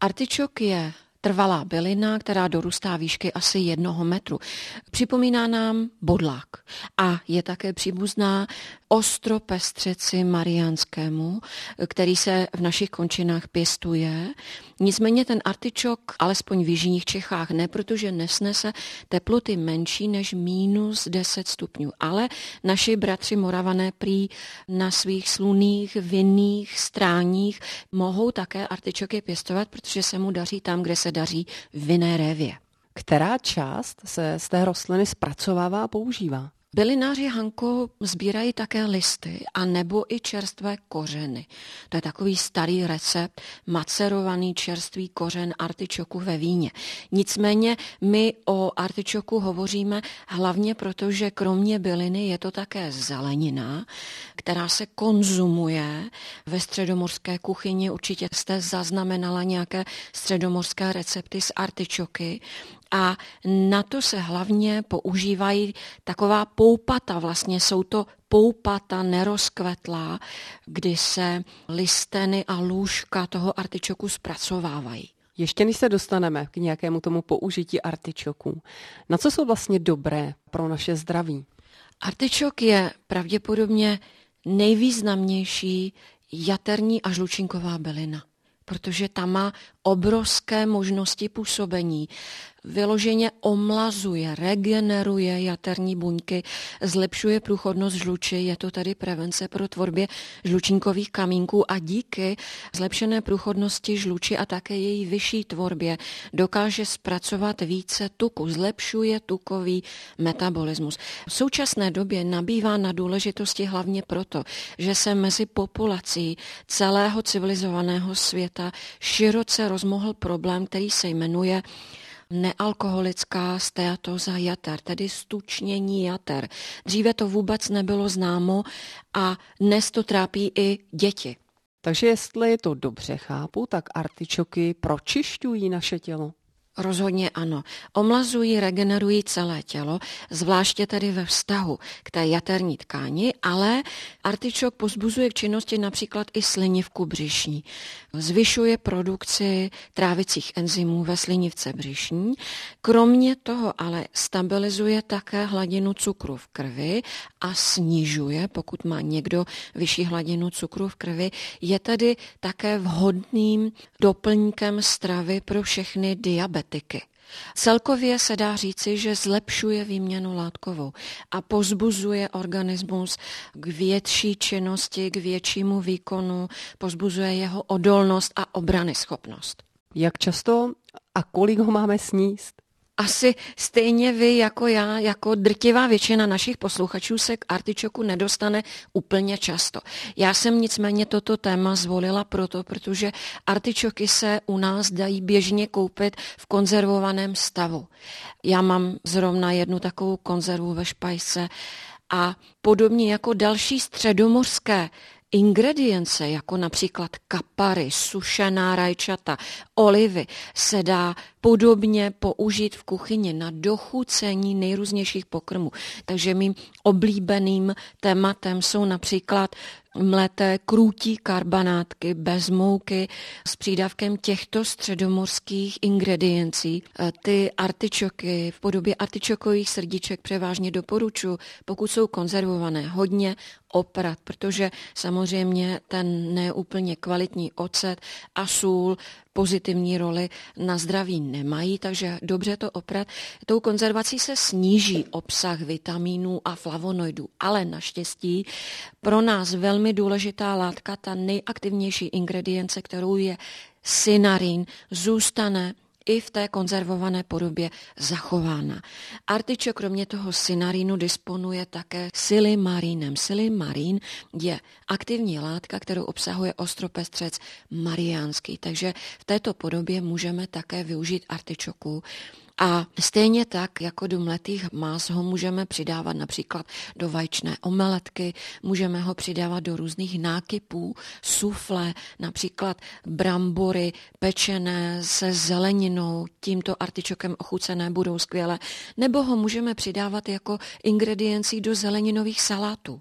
Artičok je trvalá bylina, která dorůstá výšky asi jednoho metru. Připomíná nám bodlák a je také příbuzná ostropestřeci mariánskému, který se v našich končinách pěstuje. Nicméně ten artičok, alespoň v jižních Čechách, ne, protože nesnese teploty menší než minus 10 stupňů. Ale naši bratři Moravané prý na svých sluných, vinných stráních mohou také artičoky pěstovat, protože se mu daří tam, kde se daří v vinné révě. Která část se z té rostliny zpracovává a používá? Bylináři Hanko sbírají také listy a nebo i čerstvé kořeny. To je takový starý recept, macerovaný čerstvý kořen artičoku ve víně. Nicméně my o artičoku hovoříme hlavně proto, že kromě byliny je to také zelenina, která se konzumuje ve středomorské kuchyni. Určitě jste zaznamenala nějaké středomorské recepty z artičoky a na to se hlavně používají taková poupata, vlastně jsou to poupata nerozkvetlá, kdy se listeny a lůžka toho artičoku zpracovávají. Ještě než se dostaneme k nějakému tomu použití artičoků, na co jsou vlastně dobré pro naše zdraví? Artičok je pravděpodobně nejvýznamnější jaterní a žlučinková bylina protože tam má obrovské možnosti působení vyloženě omlazuje, regeneruje jaterní buňky, zlepšuje průchodnost žluči, je to tedy prevence pro tvorbě žlučníkových kamínků a díky zlepšené průchodnosti žluči a také její vyšší tvorbě dokáže zpracovat více tuku, zlepšuje tukový metabolismus. V současné době nabývá na důležitosti hlavně proto, že se mezi populací celého civilizovaného světa široce rozmohl problém, který se jmenuje nealkoholická steatoza jater, tedy stučnění jater. Dříve to vůbec nebylo známo a dnes to trápí i děti. Takže jestli to dobře chápu, tak artičoky pročišťují naše tělo. Rozhodně ano. Omlazují, regenerují celé tělo, zvláště tedy ve vztahu k té jaterní tkáni, ale artičok pozbuzuje k činnosti například i slinivku břišní. Zvyšuje produkci trávicích enzymů ve slinivce břišní. Kromě toho ale stabilizuje také hladinu cukru v krvi a snižuje, pokud má někdo vyšší hladinu cukru v krvi, je tedy také vhodným doplňkem stravy pro všechny diabety diabetiky. Celkově se dá říci, že zlepšuje výměnu látkovou a pozbuzuje organismus k větší činnosti, k většímu výkonu, pozbuzuje jeho odolnost a obrany schopnost. Jak často a kolik ho máme sníst? Asi stejně vy jako já, jako drtivá většina našich posluchačů se k artičoku nedostane úplně často. Já jsem nicméně toto téma zvolila proto, protože artičoky se u nás dají běžně koupit v konzervovaném stavu. Já mám zrovna jednu takovou konzervu ve špajce a podobně jako další středomořské Ingredience, jako například kapary, sušená rajčata, olivy, se dá podobně použít v kuchyni na dochucení nejrůznějších pokrmů. Takže mým oblíbeným tématem jsou například mleté krůtí karbanátky bez mouky s přídavkem těchto středomorských ingrediencí. Ty artičoky v podobě artičokových srdíček převážně doporučuji, pokud jsou konzervované, hodně oprat, protože samozřejmě ten neúplně kvalitní ocet a sůl pozitivní roli na zdraví nemají, takže dobře to oprat. Tou konzervací se sníží obsah vitamínů a flavonoidů, ale naštěstí pro nás velmi důležitá látka, ta nejaktivnější ingredience, kterou je synarin, zůstane i v té konzervované podobě zachována. Artičok kromě toho synarínu disponuje také silimarínem. Silimarín je aktivní látka, kterou obsahuje ostropestřec mariánský, takže v této podobě můžeme také využít artičoku a stejně tak, jako do mletých más ho můžeme přidávat například do vajčné omeletky, můžeme ho přidávat do různých nákypů, sufle, například brambory pečené se zeleninou, tímto artičokem ochucené budou skvěle, nebo ho můžeme přidávat jako ingrediencí do zeleninových salátů.